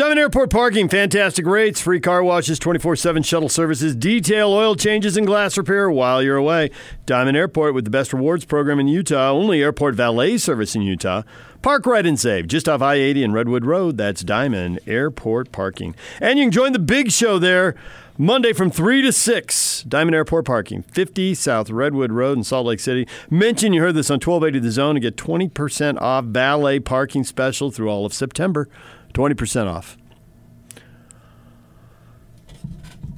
Diamond Airport parking, fantastic rates, free car washes, 24 7 shuttle services, detail oil changes, and glass repair while you're away. Diamond Airport with the best rewards program in Utah, only airport valet service in Utah. Park right and save just off I 80 and Redwood Road. That's Diamond Airport parking. And you can join the big show there Monday from 3 to 6. Diamond Airport parking, 50 South Redwood Road in Salt Lake City. Mention you heard this on 1280 The Zone and get 20% off valet parking special through all of September. 20% off.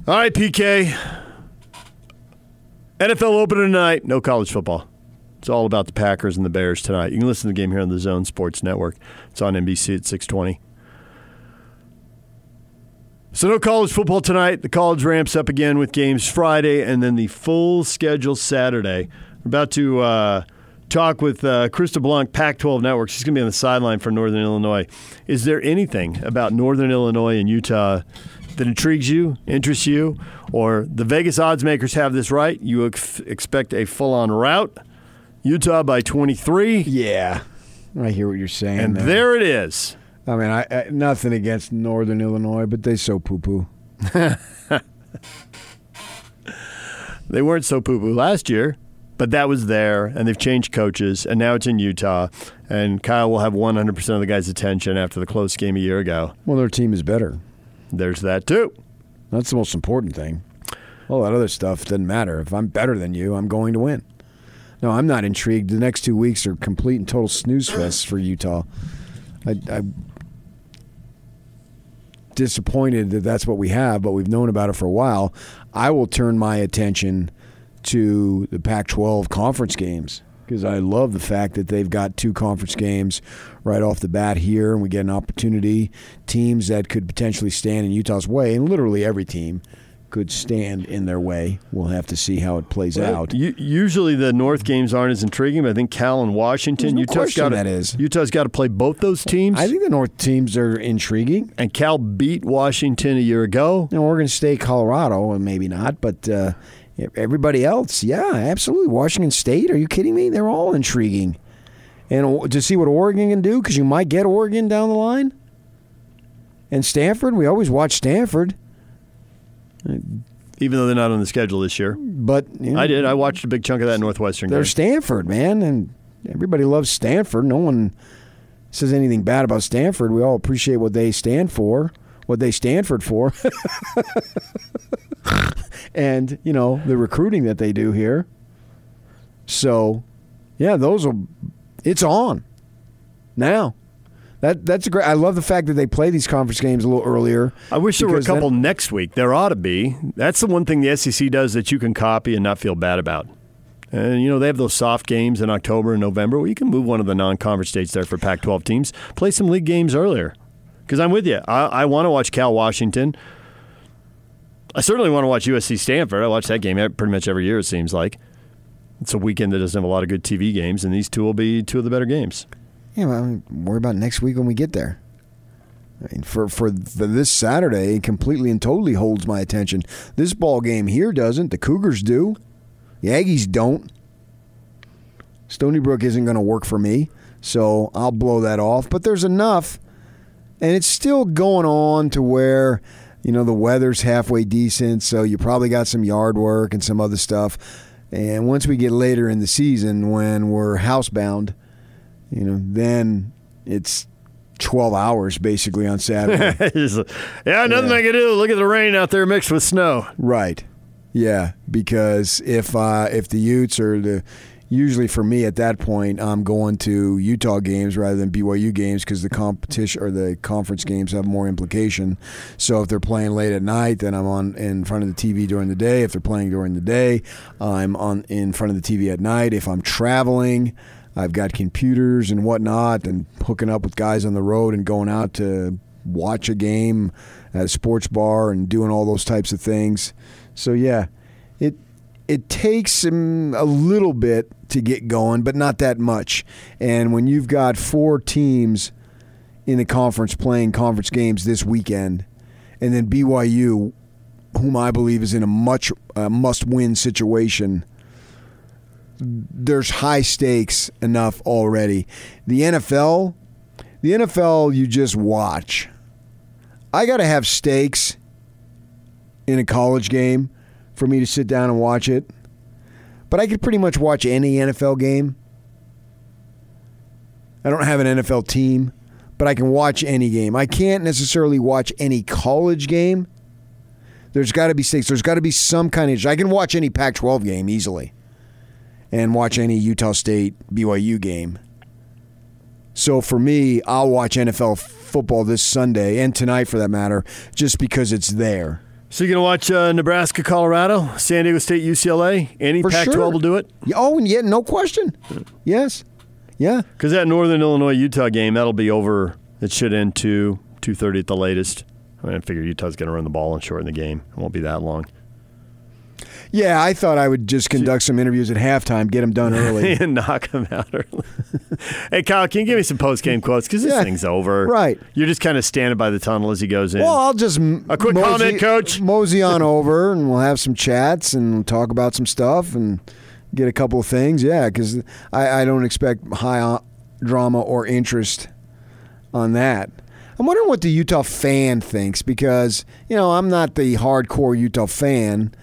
All right, PK. NFL opener tonight. No college football. It's all about the Packers and the Bears tonight. You can listen to the game here on the Zone Sports Network. It's on NBC at 620. So no college football tonight. The college ramps up again with games Friday and then the full schedule Saturday. We're about to uh, talk with uh, Krista Blunk, Pac-12 Network. She's going to be on the sideline for Northern Illinois. Is there anything about Northern Illinois and Utah that intrigues you, interests you, or the Vegas odds makers have this right? You ex- expect a full-on rout. Utah by 23. Yeah, I hear what you're saying. And there, there it is. I mean, I, I, nothing against Northern Illinois, but they so poo poo. They weren't so poo poo last year, but that was there, and they've changed coaches, and now it's in Utah. And Kyle will have 100% of the guys' attention after the close game a year ago. Well, their team is better. There's that too. That's the most important thing. All that other stuff doesn't matter. If I'm better than you, I'm going to win. No, I'm not intrigued. The next two weeks are complete and total snooze fest for Utah. I, I'm disappointed that that's what we have, but we've known about it for a while. I will turn my attention to the Pac 12 conference games because I love the fact that they've got two conference games right off the bat here, and we get an opportunity. Teams that could potentially stand in Utah's way, and literally every team could stand in their way. We'll have to see how it plays out. U- usually the North games aren't as intriguing, but I think Cal and Washington, no Utah's got that is. Utah's got to play both those teams. I think the North teams are intriguing. and Cal beat Washington a year ago. Know, Oregon State, Colorado, and maybe not, but uh, everybody else, yeah, absolutely. Washington State, are you kidding me? They're all intriguing. And to see what Oregon can do, because you might get Oregon down the line. And Stanford, we always watch Stanford, uh, Even though they're not on the schedule this year, but you know, I did. I watched a big chunk of that Northwestern they're game. Stanford, man, and everybody loves Stanford. No one says anything bad about Stanford. We all appreciate what they stand for, what they Stanford for, and you know the recruiting that they do here. So, yeah, those will. It's on now. That that's a great. I love the fact that they play these conference games a little earlier. I wish there were a because then- couple next week. There ought to be. That's the one thing the SEC does that you can copy and not feel bad about. And you know they have those soft games in October and November. Well, you can move one of the non-conference states there for Pac-12 teams. Play some league games earlier. Because I'm with you. I, I want to watch Cal Washington. I certainly want to watch USC Stanford. I watch that game pretty much every year. It seems like it's a weekend that doesn't have a lot of good TV games, and these two will be two of the better games. Yeah, worry about next week when we get there. I mean, for for the, this Saturday, it completely and totally holds my attention. This ball game here doesn't. The Cougars do. The Aggies don't. Stony Brook isn't going to work for me, so I'll blow that off. But there's enough, and it's still going on to where you know the weather's halfway decent, so you probably got some yard work and some other stuff. And once we get later in the season, when we're housebound, you know, then it's 12 hours basically on Saturday. yeah, nothing Yeah. I can do. Look at the rain out there mixed with snow. right. Yeah, because if uh, if the Utes or the usually for me at that point, I'm going to Utah games rather than BYU games because the competition or the conference games have more implication. So if they're playing late at night, then I'm on in front of the TV during the day. If they're playing during the day, I'm on in front of the TV at night. If I'm traveling, I've got computers and whatnot, and hooking up with guys on the road and going out to watch a game at a sports bar and doing all those types of things. So yeah, it takes a little bit to get going, but not that much. And when you've got four teams in the conference playing conference games this weekend, and then BYU, whom I believe is in a much uh, must-win situation, there's high stakes enough already. The NFL, the NFL, you just watch. I got to have stakes in a college game for me to sit down and watch it. But I could pretty much watch any NFL game. I don't have an NFL team, but I can watch any game. I can't necessarily watch any college game. There's got to be stakes. There's got to be some kind of. I can watch any Pac 12 game easily and watch any Utah State BYU game. So for me, I'll watch NFL football this Sunday and tonight for that matter, just because it's there. So you're gonna watch uh, Nebraska, Colorado, San Diego State, UCLA. Any For Pac-12 sure. will do it. Oh, and yet no question. Yes, yeah. Because that Northern Illinois Utah game that'll be over. It should end two two thirty at the latest. I, mean, I figure Utah's gonna run the ball and shorten the game. It won't be that long. Yeah, I thought I would just conduct some interviews at halftime, get them done early. and knock them out early. hey, Kyle, can you give me some post game quotes? Because this Yeah, thing's over. right. You're just kind of standing by the tunnel as he goes in. well, I'll just A quick comment, Coach. Mosey on over, and we'll have some chats and talk about some stuff and get a couple of things. Yeah, because I, I don't expect high uh, drama or interest on that. I'm wondering what the Utah fan thinks because you know I'm not the hardcore Utah fan,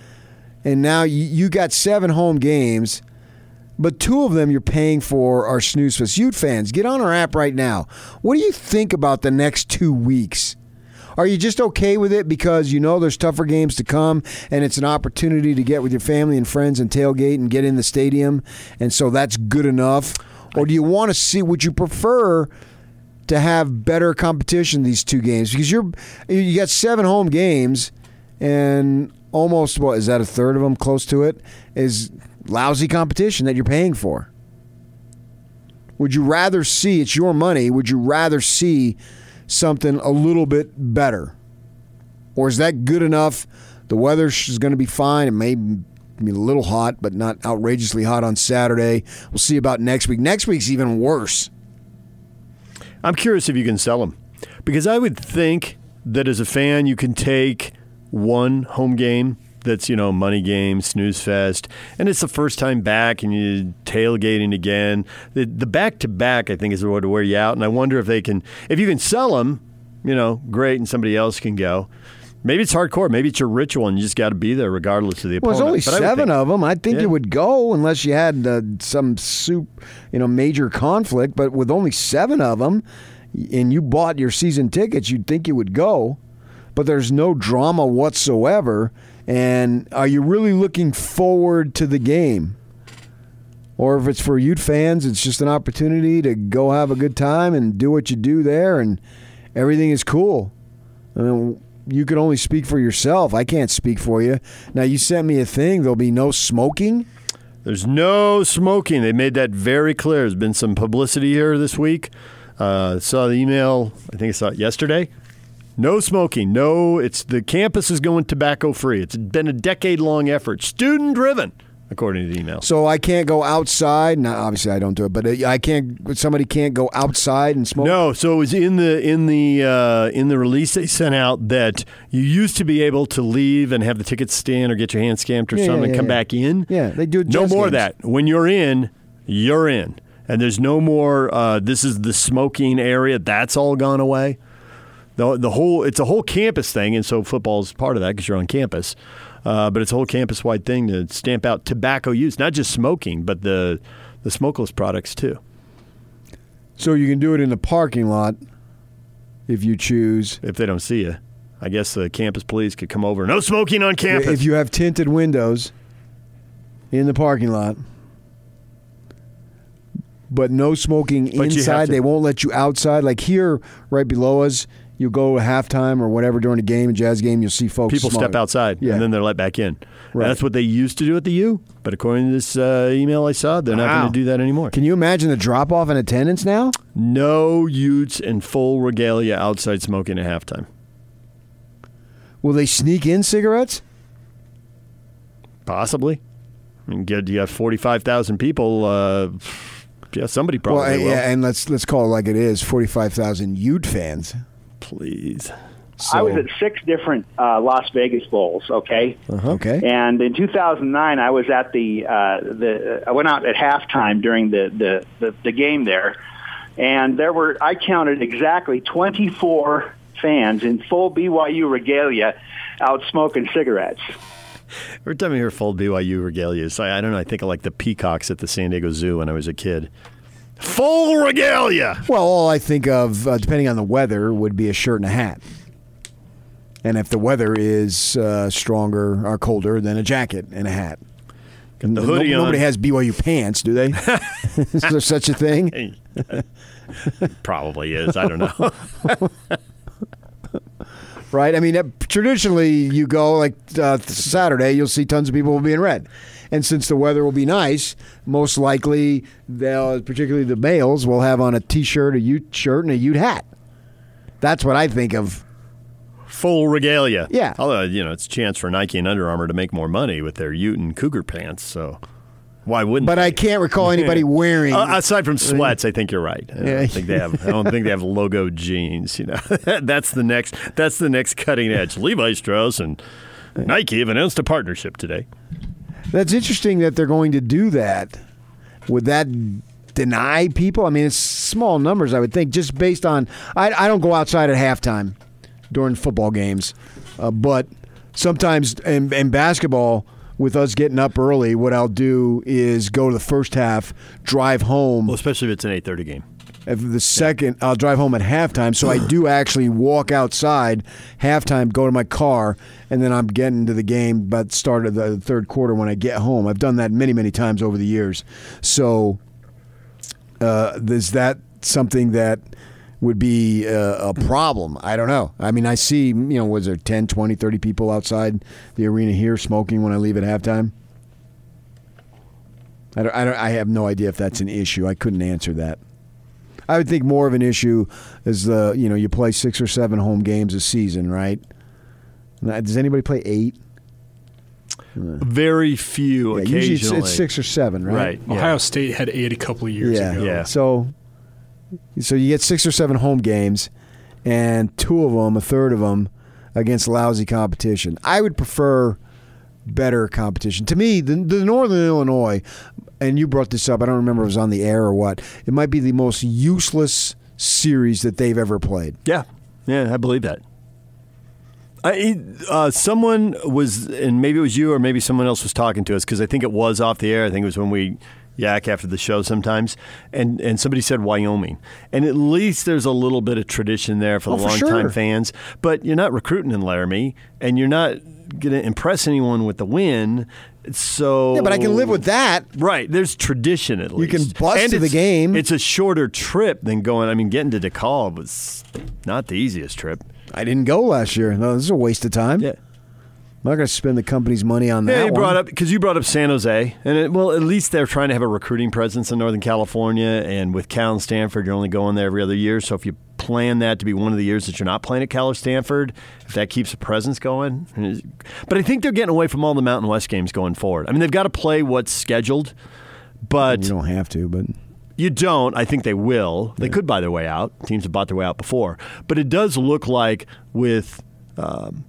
and now you, you got seven home games. But two of them you're paying for are Snooze Fest. Ute fans, get on our app right now. What do you think about the next two weeks? Are you just okay with it because you know there's tougher games to come and it's an opportunity to get with your family and friends and tailgate and get in the stadium and so that's good enough? Or do you want to see would you prefer to have better competition these two games because you're you got seven home games and almost what is that a third of them close to it is lousy competition that you're paying for. Would you rather see it's your money? Would you rather see something a little bit better? Or is that good enough? The weather is going to be fine. It may be a little hot, but not outrageously hot on Saturday. We'll see about next week. Next week's even worse. I'm curious if you can sell them because I would think that as a fan you can take one home game that's you know money game snooze fest and it's the first time back and you tailgating again the back to back I think is what to wear you out and I wonder if they can if you can sell them you know great and somebody else can go maybe it's hardcore maybe it's your ritual and you just got to be there regardless of the Well, opponent there's only But seven think- of them. I think Yeah. it would go unless you had uh, some soup, you know, major conflict. But with only seven of them, and you bought your season tickets, you'd think it would go. But there's no drama whatsoever. And are you really looking forward to the game? Or if it's for Ute fans, it's just an opportunity to go have a good time and do what you do there, and everything is cool. I mean, you can only speak for yourself. I can't speak for you. Now, you sent me a thing. There'll be no smoking. There's no smoking. They made that very clear. There's been some publicity here this week. Uh, saw the email. I think I saw it yesterday. No smoking. No, it's the campus is going tobacco free. It's been a decade long effort, student driven, according to the email. So I can't go outside. Now, obviously, I don't do it, but I can't. Somebody can't go outside and smoke. No, so it was in the in the uh, in the release they sent out that you used to be able to leave and have the tickets scanned or get your hand stamped or Yeah, something yeah, and come back in. Yeah, they do. No more of that. When you're in, you're in. And there's no more, uh, this is the smoking area. That's all gone away. The, the whole, it's a whole campus thing. And so football is part of that because you're on campus. Uh, but it's a whole campus wide thing to stamp out tobacco use, not just smoking, but the, the smokeless products too. So you can do it in the parking lot if you choose. If they don't see you, I guess the campus police could come over. No smoking on campus. If you have tinted windows in the parking lot, but no smoking But inside. They won't let you outside. Like here, right below us, you go halftime or whatever during a game, a jazz game, you'll see folks. People step outside Yeah. and then they're let back in. Right. That's what they used to do at the U. But according to this uh, email I saw, they're not going to do that anymore. Can you imagine the drop off in attendance now? No Utes in full regalia outside smoking at halftime. Will they sneak in cigarettes? Possibly. I mean, get, you got 45,000 people. Uh, yeah, somebody probably well, will. yeah, and let's let's call it like it is: forty-five thousand Ute fans. Please. So, I was at six different uh, Las Vegas bowls. Okay, okay. and in 2009, I was at the uh, the. I went out at halftime during the, the the the game there, and there were I counted exactly 24 fans in full BYU regalia out smoking cigarettes. Every time I hear full BYU regalia, I, I don't know. I think of like the peacocks at the San Diego Zoo when I was a kid. Full regalia. Well, all I think of, uh, depending on the weather, would be a shirt and a hat. And if the weather is uh, stronger or colder, then a jacket and a hat. Got the hoodie no, on. Nobody has BYU pants, do they? is there such a thing? Probably is. I don't know. right? I mean, traditionally, you go like uh, Saturday, you'll see tons of people will be in red. And since the weather will be nice, most likely they'll, particularly the males, will have on a t-shirt, a Ute shirt, and a Ute hat. That's what I think of. Full regalia. Yeah. Although, you know, it's a chance for Nike and Under Armour to make more money with their Ute and Cougar pants. So why wouldn't But they? I can't recall anybody wearing. Uh, aside from sweats, I think you're right. I don't Yeah. think they have. I don't think they have logo jeans. You know, that's the next. That's the next cutting edge. Levi Strauss and Nike have announced a partnership today. That's interesting that they're going to do that. Would that deny people? I mean, it's small numbers, I would think, just based on. I, I don't go outside at halftime during football games, uh, but sometimes in, in basketball, with us getting up early, what I'll do is go to the first half, drive home. Well, especially if it's an 8:30 game. The second, I'll drive home at halftime. So I do actually walk outside halftime, go to my car, and then I'm getting to the game But start of the third quarter when I get home. I've done that many, many times over the years. So uh, is that something that would be uh, a problem? I don't know. I mean, I see, you know, was there 10, 20, 30 people outside the arena here smoking when I leave at halftime? I, don't, I, don't, I have no idea if that's an issue. I couldn't answer that. I would think more of an issue is the you know you play six or seven home games a season, right? Does anybody play eight? Very few. Yeah, occasionally, usually it's, it's six or seven, right? Right. yeah. Ohio State had eight a couple of years Yeah. ago. Yeah. So, so you get six or seven home games, and two of them, a third of them, against lousy competition. I would prefer better competition. To me, the, the Northern Illinois, and you brought this up. I don't remember if it was on the air or what. It might be the most useless series that they've ever played. Yeah, yeah, I believe that. I, uh, someone was, and maybe it was you or maybe someone else was talking to us because I think it was off the air. I think it was when we yak after the show sometimes, and and somebody said Wyoming, and at least there's a little bit of tradition there for Oh, the for long sure. fans. But you're not recruiting in Laramie, and you're not going to impress anyone with the win. So Yeah, but I can live with that. Right, there's tradition at least. You can bust And to the game. It's a shorter trip than going. I mean, getting to DeKalb was not the easiest trip. I didn't go last year. No, this is a waste of time. Yeah. I'm not going to spend the company's money on that. Yeah, you brought one. up because you brought up San Jose, and it, well, at least they're trying to have a recruiting presence in Northern California. And with Cal and Stanford, you're only going there every other year. So if you plan that to be one of the years that you're not playing at Cal or Stanford, if that keeps a presence going, but I think they're getting away from all the Mountain West games going forward. I mean, they've got to play what's scheduled, but You don't have to, but You don't. I think they will. They could buy their way out. Teams have bought their way out before. But it does look like with um,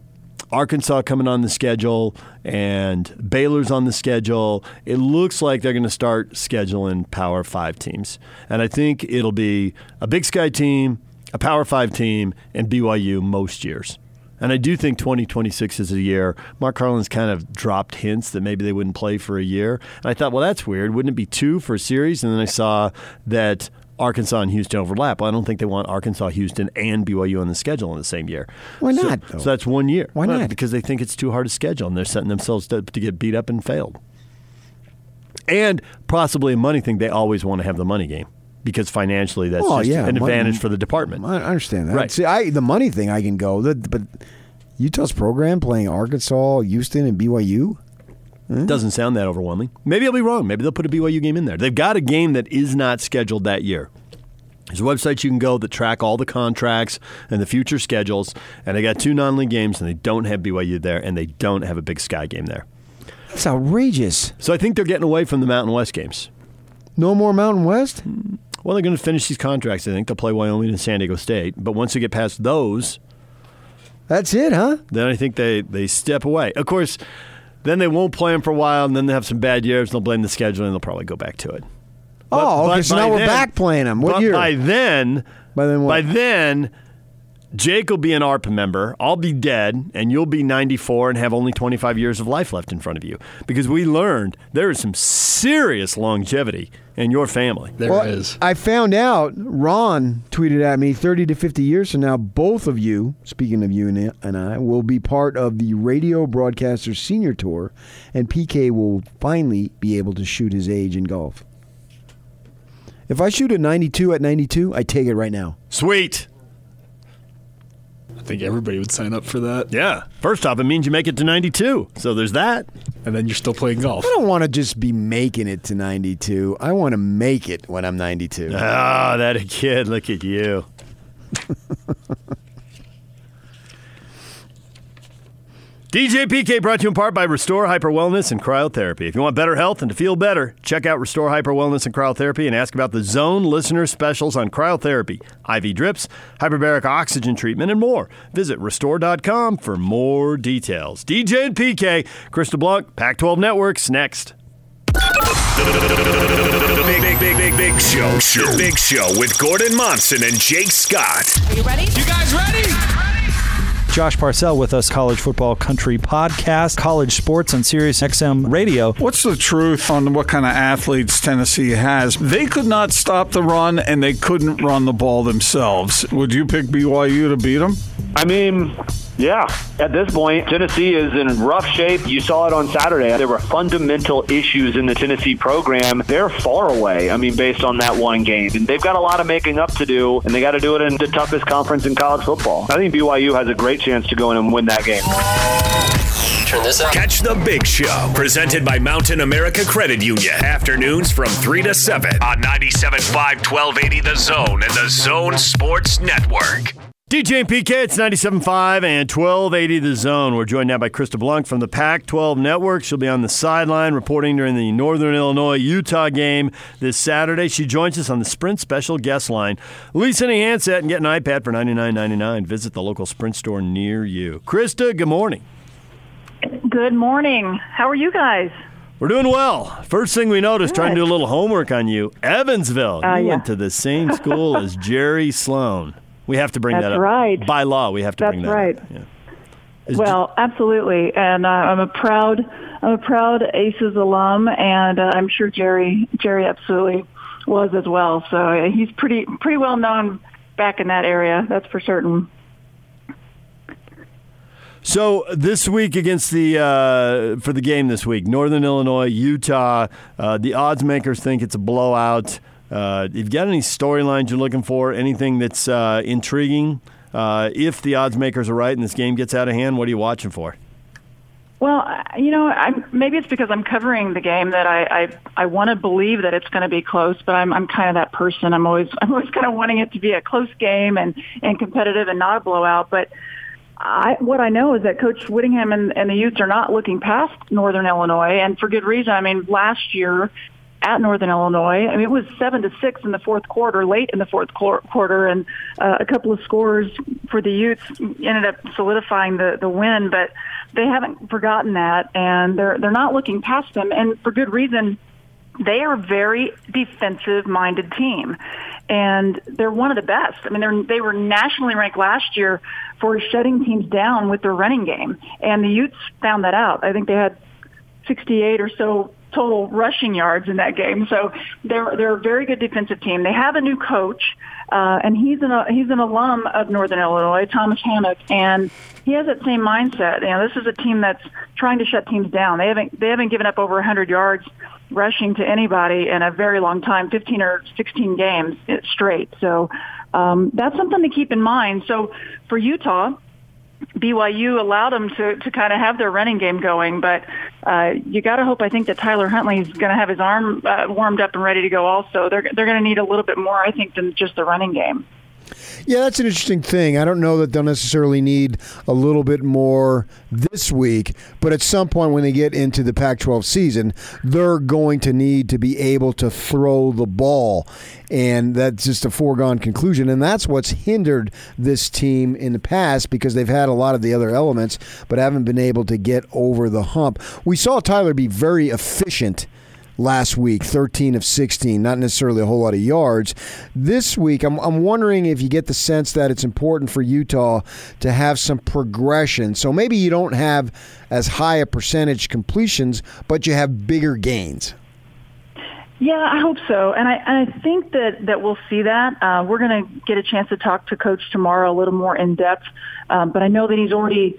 Arkansas coming on the schedule and Baylor's on the schedule, it looks like they're going to start scheduling Power Five teams. And I think it'll be a Big Sky team, a Power Five team, and BYU most years. And I do think 2026 is a year. Mark Harlan's kind of dropped hints that maybe they wouldn't play for a year. And I thought, well, that's weird. Wouldn't it be two for a series? And then I saw that Arkansas and Houston overlap. Well, I don't think they want Arkansas, Houston, and BYU on the schedule in the same year. Why So- not, So, that's one year. Why Well, not? Because they think it's too hard to schedule, and they're setting themselves to, to get beat up and failed. And possibly a money thing. They always want to have the money game because financially that's just yeah, an money- advantage for the department. I understand that. Right. See, I the money thing I can go, but Utah's program playing Arkansas, Houston, and BYU. Hmm? Doesn't sound that overwhelming. Maybe I'll be wrong. Maybe they'll put a BYU game in there. They've got a game that is not scheduled that year. There's websites you can go that track all the contracts and the future schedules, and they got two non-league games, and they don't have BYU there, and they don't have a Big Sky game there. That's outrageous. So I think they're getting away from the Mountain West games. No more Mountain West. Hmm. Well, they're going to finish these contracts. I think they'll play Wyoming and San Diego State, but once they get past those, That's it, huh? then I think they, they step away. Of course, then they won't play them for a while, and then they have some bad years, and they'll blame the schedule, and they'll probably go back to it. oh, okay. but So now we're then- back playing them. What but year? By then, By then what? by then, Jake will be an ARP member. I'll be dead, and you'll be 94 and have only 25 years of life left in front of you. Because we learned there is some serious longevity in your family. There well, is. I found out, Ron tweeted at me 30 to 50 years from now, both of you, speaking of you and I, will be part of the Radio Broadcasters Senior Tour, and PK will finally be able to shoot his age in golf. If I shoot a 92 at 92, I take it right now. Sweet. I think everybody would sign up for that. Yeah. First off, it means you make it to 92. So there's that. And then you're still playing golf. I don't want to just be making it to 92. I want to make it when I'm 92. Ah, that a kid. Look at you. DJ PK brought to you in part by Restore Hyper Wellness and Cryotherapy. If you want better health and to feel better, check out Restore Hyper Wellness and Cryotherapy and ask about the Zone listener specials on cryotherapy, IV drips, hyperbaric oxygen treatment, and more. Visit restore.com for more details. DJ and PK, Krista Blunk, Pac 12 Networks, next. Big, big, big, big, big show. show. Big show with Gordon Monson and Jake Scott. Are you ready? You guys ready? Josh Parcell with us, College Football Country Podcast, College Sports on Sirius XM Radio. What's the truth on what kind of athletes Tennessee has? They could not stop the run and they couldn't run the ball themselves. Would you pick BYU to beat them? I mean, yeah. At this point, Tennessee is in rough shape. You saw it on Saturday. There were fundamental issues in the Tennessee program. They're far away, I mean, based on that one game. And they've got a lot of making up to do, and they got to do it in the toughest conference in college football. I think BYU has a great chance to go in and win that game. Turn this up. Catch the big show, presented by Mountain America Credit Union. Afternoons from 3 to 7 on 97.5 1280 The Zone and the Zone Sports Network. DJ and PK, it's 97.5 and 1280 The Zone. We're joined now by Krista Blunk from the Pac 12 Network. She'll be on the sideline reporting during the Northern Illinois Utah game this Saturday. She joins us on the Sprint Special Guest Line. Lease any handset and get an iPad for $99.99. Visit the local Sprint store near you. Krista, good morning. Good morning. How are you guys? We're doing well. First thing we noticed, trying to do a little homework on you, Evansville. Uh, you yeah. went to the same school as Jerry Sloan. We have to bring That's that up. right. By law, we have to That's bring that right. up. Yeah. Is Well, absolutely, and uh, I'm a proud, I'm a proud Aces alum, and uh, I'm sure Jerry, Jerry absolutely was as well. So uh, he's pretty, pretty well known back in that area. That's for certain. So this week against the uh, for the game this week, Northern Illinois, Utah. Uh, the odds makers think it's a blowout. Uh, if you got any storylines you're looking for, anything that's uh, intriguing, uh, if the odds makers are right and this game gets out of hand, what are you watching for? Well, you know, I'm, maybe it's because I'm covering the game that I I, I want to believe that it's going to be close, but I'm I'm kind of that person. I'm always I'm always kind of wanting it to be a close game and and competitive and not a blowout. But I what I know is that Coach Whittingham and, and the Utes are not looking past Northern Illinois, and for good reason. I mean, last year at Northern Illinois. I mean, it was seven to six in the fourth quarter, late in the fourth quar- quarter, and uh, a couple of scores for the Utes ended up solidifying the the win. But they haven't forgotten that, and they're they're not looking past them, and for good reason. They are a very defensive-minded team, and they're one of the best. I mean, they're, they were nationally ranked last year for shutting teams down with their running game, and the Utes found that out. I think they had 68 or so total rushing yards in that game. So they're they're a very good defensive team. They have a new coach, uh, and he's an he's an alum of Northern Illinois, Thomas Hammock, and he has that same mindset. You know, this is a team that's trying to shut teams down. They haven't they haven't given up over 100 yards rushing to anybody in a very long time, 15 or 16 games straight. So um, that's something to keep in mind. So for Utah. BYU allowed them to, to kind of have their running game going, but uh, you got to hope. I think that Tyler Huntley is going to have his arm uh, warmed up and ready to go. Also, they're they're going to need a little bit more, I think, than just the running game. Yeah, that's an interesting thing. I don't know that they'll necessarily need a little bit more this week, but at some point when they get into the Pac 12 season, they're going to need to be able to throw the ball. And that's just a foregone conclusion. And that's what's hindered this team in the past because they've had a lot of the other elements, but haven't been able to get over the hump. We saw Tyler be very efficient last week, 13 of 16, not necessarily a whole lot of yards. This week, I'm, I'm wondering if you get the sense that it's important for Utah to have some progression. So maybe you don't have as high a percentage completions, but you have bigger gains. Yeah, I hope so, and I and I think that that we'll see that. Uh, we're going to get a chance to talk to Coach tomorrow a little more in depth, um, but I know that he's already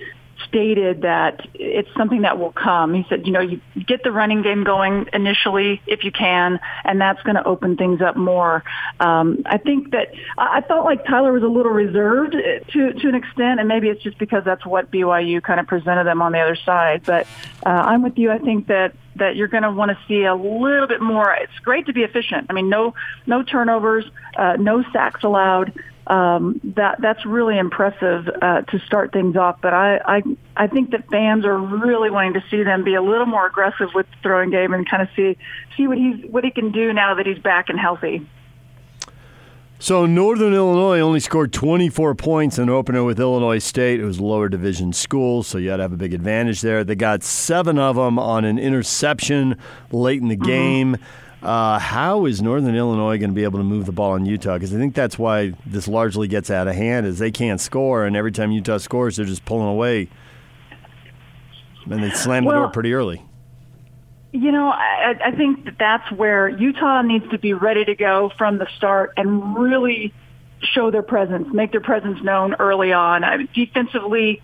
stated that it's something that will come. He said, you know, you get the running game going initially if you can, and that's going to open things up more. Um, I think that I felt like Tyler was a little reserved to to an extent, and maybe it's just because that's what BYU kind of presented them on the other side. But uh, I'm with you. I think that that you're going to want to see a little bit more. It's great to be efficient. I mean, no no turnovers, uh, no sacks allowed um, that that's really impressive uh, to start things off. But I, I I think that fans are really wanting to see them be a little more aggressive with the throwing game and kind of see see what he's what he can do now that he's back and healthy. So Northern Illinois only scored 24 points in an opener with Illinois State. It was a lower division school, so you had to have a big advantage there. They got seven of them on an interception late in the mm-hmm. Uh, how is Northern Illinois going to be able to move the ball in Utah? Because I think that's why this largely gets out of hand is they can't score, and every time Utah scores, they're just pulling away, and they slam well, the door pretty early. You know, I, I think that that's where Utah needs to be ready to go from the start and really show their presence, make their presence known early on. I mean, defensively,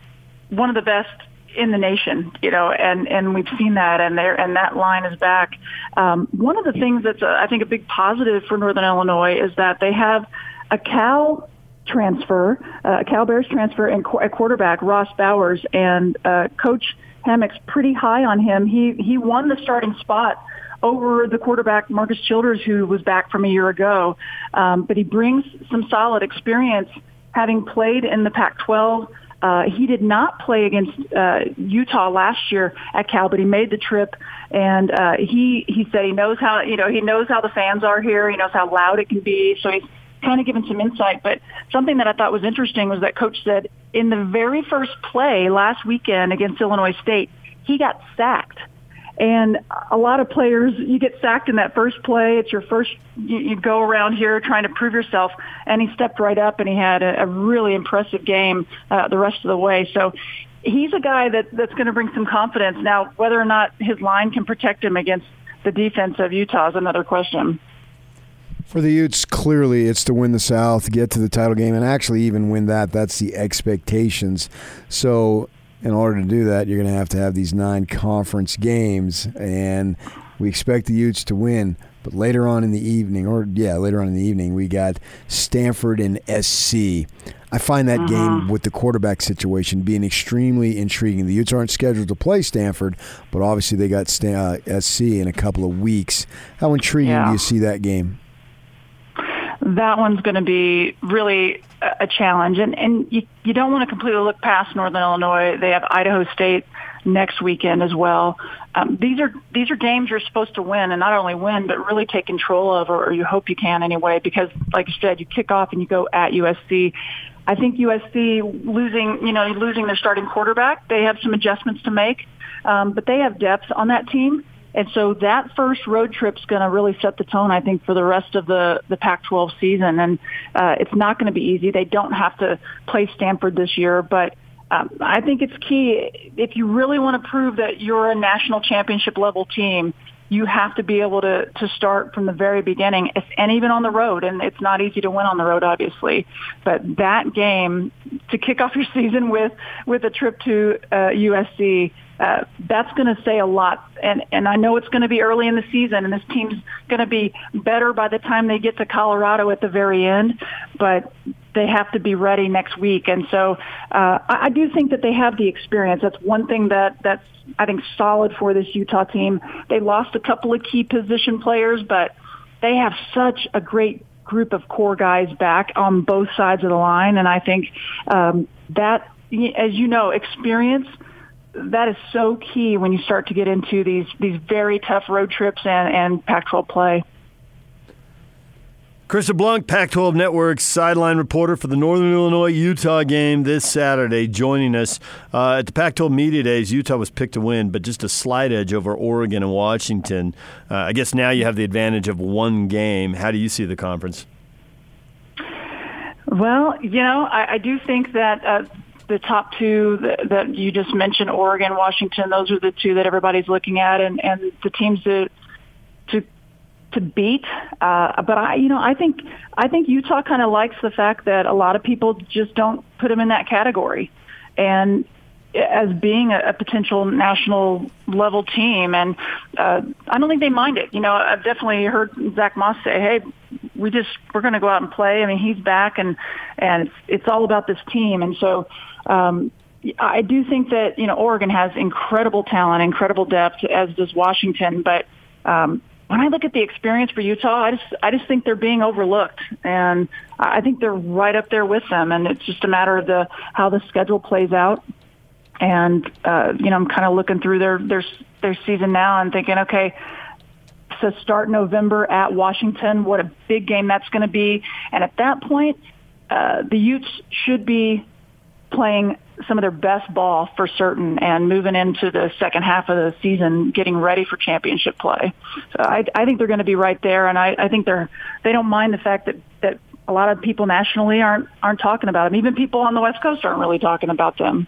one of the best in the nation, you know, and and we've seen that, and there and that line is back. Um, one of the things that's a, I think a big positive for Northern Illinois is that they have a Cal transfer, uh, a Cal Bears transfer, and qu- a quarterback Ross Bowers, and uh, Coach Hammock's pretty high on him. He he won the starting spot over the quarterback Marcus Childers, who was back from a year ago, um, but he brings some solid experience, having played in the Pac-12 uh, he did not play against uh, Utah last year at Cal, but he made the trip, and uh, he he said he knows how you know he knows how the fans are here. He knows how loud it can be, so he's kind of given some insight. But something that I thought was interesting was that coach said in the very first play last weekend against Illinois State, he got sacked. And a lot of players, you get sacked in that first play. It's your first, you, you go around here trying to prove yourself. And he stepped right up and he had a, a really impressive game uh, the rest of the way. So he's a guy that, that's going to bring some confidence. Now, whether or not his line can protect him against the defense of Utah is another question. For the Utes, clearly it's to win the South, get to the title game, and actually even win that. That's the expectations. So in order to do that, you're going to have to have these nine conference games, and we expect the Utes to win. But later on in the evening, or yeah, later on in the evening, we got Stanford and SC. I find that uh-huh. game with the quarterback situation being extremely intriguing. The Utes aren't scheduled to play Stanford, but obviously they got uh, SC in a couple of weeks. How intriguing yeah. do you see that game? that one's going to be really a challenge. And, and you, you don't want to completely look past Northern Illinois. They have Idaho State next weekend as well. Um, these are these are games you're supposed to win, and not only win, but really take control of, or, or you hope you can anyway. Because, like you said, you kick off and you go at USC. I think USC losing, you know, losing their starting quarterback, they have some adjustments to make, um, but they have depth on that team. And so that first road trip is going to really set the tone, I think, for the rest of the, the Pac-12 season. And uh, it's not going to be easy. They don't have to play Stanford this year, but um, I think it's key. If you really want to prove that you're a national championship level team, you have to be able to to start from the very beginning, and even on the road. And it's not easy to win on the road, obviously. But that game to kick off your season with with a trip to uh, USC uh, that's going to say a lot. And, and I know it's going to be early in the season, and this team's going to be better by the time they get to Colorado at the very end, but they have to be ready next week. And so uh, I, I do think that they have the experience. That's one thing that that's I think solid for this Utah team. They lost a couple of key position players, but they have such a great group of core guys back on both sides of the line, and I think um, that, as you know, experience – that is so key when you start to get into these these very tough road trips and, and Pac-12 play. Krista Blunk, Pac 12 Network sideline reporter for the Northern Illinois Utah game this Saturday, joining us. Uh, at the Pac 12 Media Days, Utah was picked to win, but just a slight edge over Oregon and Washington. Uh, I guess now you have the advantage of one game. How do you see the conference? Well, you know, I, I do think that. Uh, the top two that, that you just mentioned, Oregon, Washington, those are the two that everybody's looking at, and, and the teams that to to beat. Uh, but I, you know, I think I think Utah kind of likes the fact that a lot of people just don't put them in that category, and as being a, a potential national level team, and uh, I don't think they mind it. You know, I've definitely heard Zach Moss say, "Hey, we just we're going to go out and play." I mean, he's back, and and it's, it's all about this team, and so. Um, I do think that you know Oregon has incredible talent, incredible depth, as does Washington. But um, when I look at the experience for Utah, I just I just think they're being overlooked, and I think they're right up there with them. And it's just a matter of the how the schedule plays out. And uh, you know, I'm kind of looking through their their their season now and thinking, okay, so start November at Washington. What a big game that's going to be. And at that point, uh, the Utes should be playing some of their best ball for certain and moving into the second half of the season getting ready for championship play. So I, I think they're going to be right there and I, I think they're they don't mind the fact that that a lot of people nationally aren't aren't talking about them. Even people on the West Coast aren't really talking about them.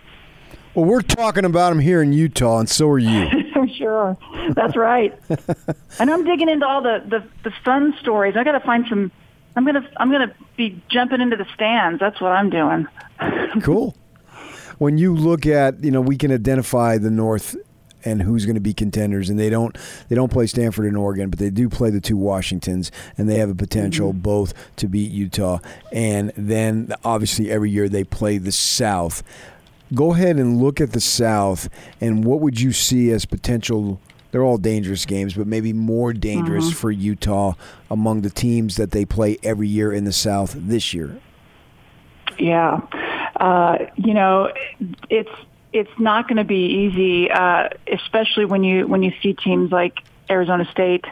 Well, we're talking about them here in Utah, and so are you. sure, that's right. and I'm digging into all the, the the fun stories. I got to find some. I'm gonna I'm gonna be jumping into the stands. That's what I'm doing. cool when you look at, you know, we can identify the North and who's going to be contenders and they don't they don't play Stanford and Oregon but they do play the two Washingtons and they have a potential mm-hmm. both to beat Utah and then obviously every year they play the South go ahead and look at the South and what would you see as potential they're all dangerous games but maybe more dangerous mm-hmm. for Utah among the teams that they play every year in the South this year yeah uh, you know, it's it's not going to be easy, uh, especially when you when you see teams like Arizona State.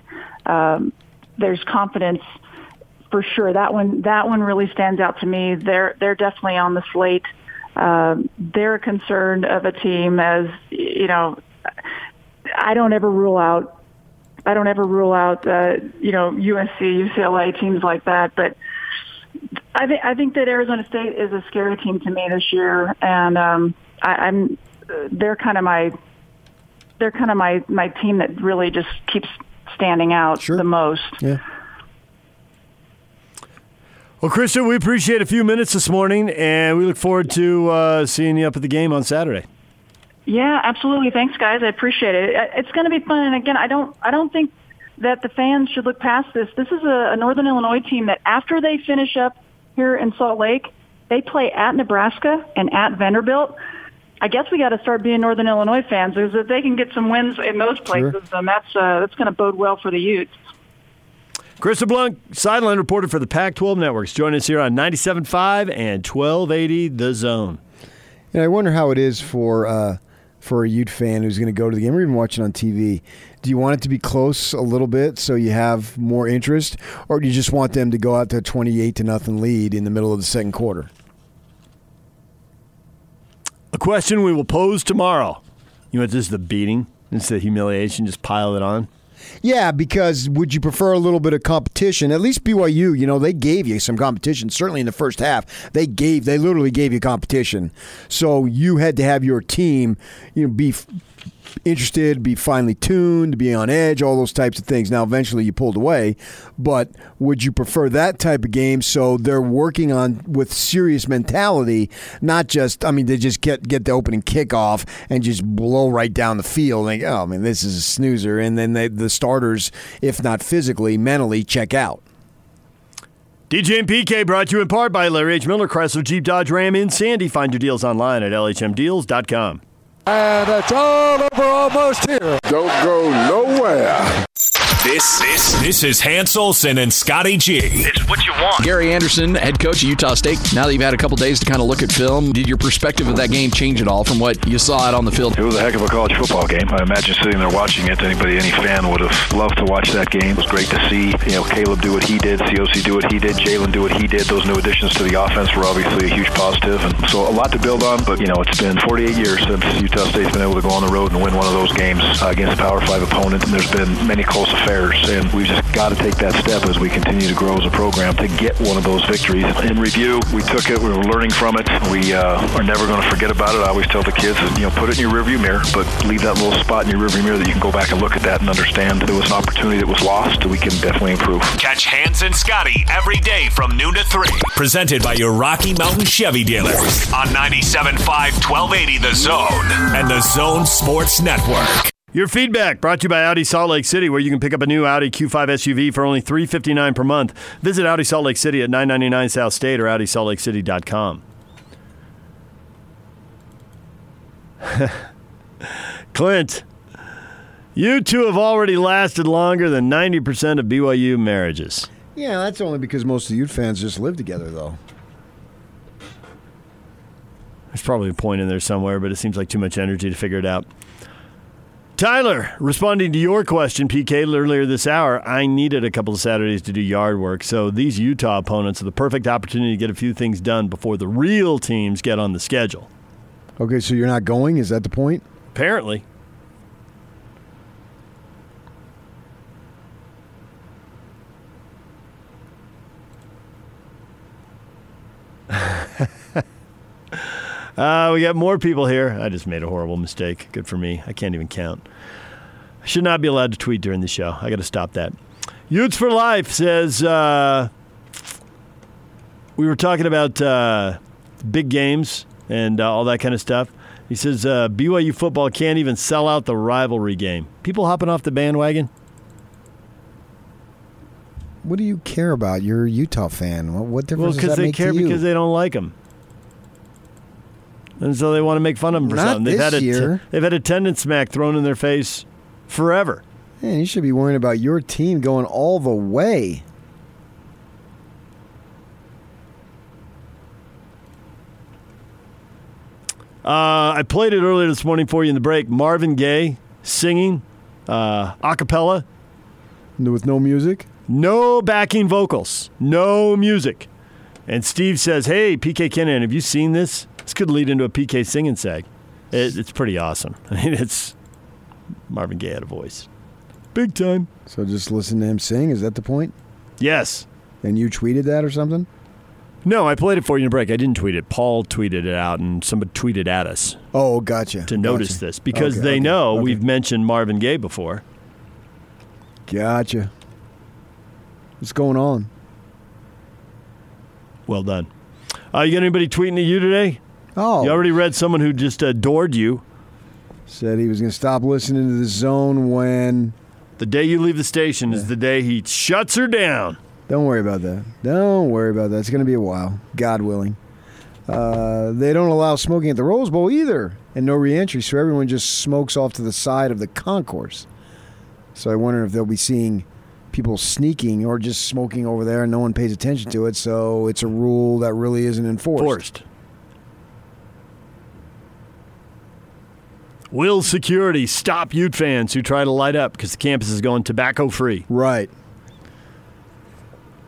Um, there's confidence for sure. That one that one really stands out to me. They're they're definitely on the slate. Um, they're concerned of a team as you know. I don't ever rule out. I don't ever rule out uh, you know USC, UCLA teams like that, but I think I think that Arizona State is a scary team to me this year, and um, I, I'm they're kind of my they're kind of my my team that really just keeps standing out sure. the most. Yeah. Well, Christian, we appreciate a few minutes this morning, and we look forward to uh, seeing you up at the game on Saturday. Yeah, absolutely. Thanks, guys. I appreciate it. It's going to be fun. And again, I don't, I don't think that the fans should look past this. This is a, a Northern Illinois team that after they finish up here in Salt Lake, they play at Nebraska and at Vanderbilt. I guess we got to start being Northern Illinois fans because if they can get some wins in those places, sure. then that's uh, that's going to bode well for the Utes. Krista Blunk, sideline reporter for the Pac-12 Networks, join us here on 97.5 and 1280 The Zone. And I wonder how it is for uh, for a Ute fan who's going to go to the game or even watching on TV. Do you want it to be close a little bit so you have more interest, or do you just want them to go out to a twenty-eight to nothing lead in the middle of the second quarter? A question we will pose tomorrow. You want this is the beating? It's the humiliation. Just pile it on. Yeah, because would you prefer a little bit of competition? At least BYU, you know, they gave you some competition. Certainly in the first half, they gave, they literally gave you competition. So you had to have your team, you know, be interested, be finely tuned, be on edge, all those types of things. Now, eventually you pulled away, but would you prefer that type of game so they're working on with serious mentality, not just, I mean, they just get, get the opening kickoff and just blow right down the field and, oh, I mean, this is a snoozer. And then they, the starters, if not physically, mentally check out. DJ and PK brought to you in part by Larry H. Miller, Chrysler Jeep Dodge Ram in Sandy. Find your deals online at lhmdeals.com. And it's all over almost here. Don't go nowhere. This this this is Hans Olsen and Scotty G. It's what you want. Gary Anderson, head coach of Utah State. Now that you've had a couple days to kind of look at film, did your perspective of that game change at all from what you saw out on the field? It was a heck of a college football game. I imagine sitting there watching it, anybody, any fan would have loved to watch that game. It was great to see, you know, Caleb do what he did, COC do what he did, Jalen do what he did. Those new additions to the offense were obviously a huge positive, and so a lot to build on. But you know, it's been 48 years since Utah State's been able to go on the road and win one of those games uh, against a Power Five opponent. And there's been many close affairs, and we've just got to take that step as we continue to grow as a program to get one of those victories. In review, we took it. We were learning from it. We uh, are never going to forget about it. I always tell the kids, you know, put it in your rearview mirror, but leave that little spot in your rearview mirror that you can go back and look at that and understand there was an opportunity that was lost. We can definitely improve. Catch Hans and Scotty every day from noon to 3. Presented by your Rocky Mountain Chevy dealers on 97.5 1280 The Zone and The Zone Sports Network. Your feedback brought to you by Audi Salt Lake City, where you can pick up a new Audi Q5 SUV for only 359 per month. Visit Audi Salt Lake City at 999 South State or AudiSaltLakeCity.com. Clint, you two have already lasted longer than 90% of BYU marriages. Yeah, that's only because most of you fans just live together, though. There's probably a point in there somewhere, but it seems like too much energy to figure it out. Tyler, responding to your question, PK, earlier this hour, I needed a couple of Saturdays to do yard work. So these Utah opponents are the perfect opportunity to get a few things done before the real teams get on the schedule. Okay, so you're not going? Is that the point? Apparently. Uh, we got more people here. I just made a horrible mistake. Good for me. I can't even count. I should not be allowed to tweet during the show. I got to stop that. Utes for Life says uh, we were talking about uh, big games and uh, all that kind of stuff. He says uh, BYU football can't even sell out the rivalry game. People hopping off the bandwagon. What do you care about? You're a Utah fan. What, what Well, difference does because that they make care to you? because they don't like them. And so they want to make fun of them for Not something. They've this had a year. they've had attendance smack thrown in their face forever. Man, you should be worrying about your team going all the way. Uh, I played it earlier this morning for you in the break. Marvin Gaye singing uh, a cappella. With no music? No backing vocals. No music. And Steve says, Hey, PK Kennan, have you seen this? This could lead into a PK singing seg. It, it's pretty awesome. I mean, it's Marvin Gaye had a voice. Big time. So just listen to him sing? Is that the point? Yes. And you tweeted that or something? No, I played it for you in break. I didn't tweet it. Paul tweeted it out, and somebody tweeted at us Oh, gotcha. to notice Gotcha. this because Okay, they okay, know okay. we've mentioned Marvin Gaye before. Gotcha. What's going on? Well done. Uh, you got anybody tweeting at you today? Oh, You already read someone who just adored you. said he was going to stop listening to the zone when. The day you leave the station is the day he shuts her down. Don't worry about that. Don't worry about that. It's going to be a while, God willing. Uh, they don't allow smoking at the Rose Bowl either, and no reentry, so everyone just smokes off to the side of the concourse. So I wonder if they'll be seeing people sneaking or just smoking over there, and no one pays attention to it. So it's a rule that really isn't enforced. Forced. Will security stop Ute fans who try to light up because the campus is going tobacco free? Right.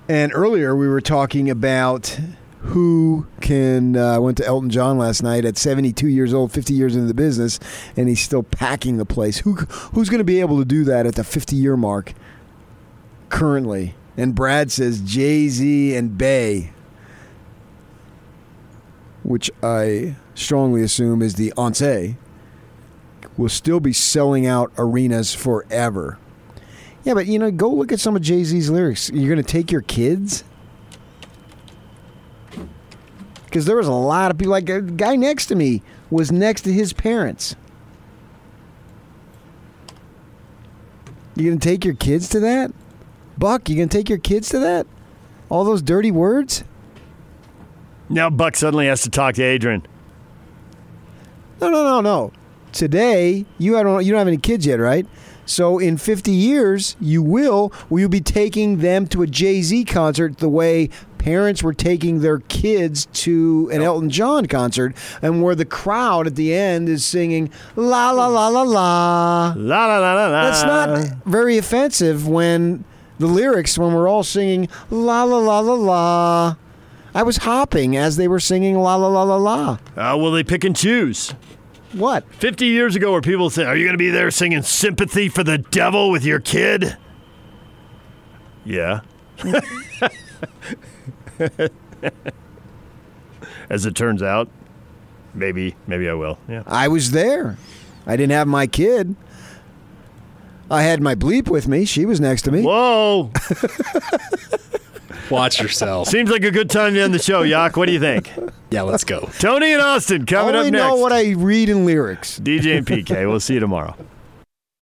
And earlier we were talking about who can. Uh, I went to Elton John last night at 72 years old, 50 years into the business, and he's still packing the place. Who who's going to be able to do that at the 50 year mark currently? And Brad says Jay Z and Bay, which I strongly assume is the Once, will still be selling out arenas forever. Yeah, but you know, go look at some of Jay Z's lyrics. You're going to take your kids? Because there was a lot of people. Like a guy next to me was next to his parents. You going to take your kids to that? Buck, you going to take your kids to that? All those dirty words? Now Buck suddenly has to talk to Adrian. No, no, no, no. Today you don't you don't have any kids yet, right? So in 50 years, you will. Will you be taking them to a Jay Z concert the way parents were taking their kids to an Elton John concert, and where the crowd at the end is singing la la la la la la la la la la? That's not very offensive when the lyrics when we're all singing la la la la la. I was hopping as they were singing la la la la la. Uh, will they pick and choose? What? 50 years ago, where people say, Are you going to be there singing Sympathy for the Devil with your kid? Yeah. As it turns out, maybe, maybe I will. Yeah. I was there. I didn't have my kid. I had my bleep with me. She was next to me. Whoa. Watch yourself. Seems like a good time to end the show, Yak. What do you think? Yeah, let's go. Tony and Austin coming Only up next. know what I read in lyrics. DJ and PK. We'll see you tomorrow.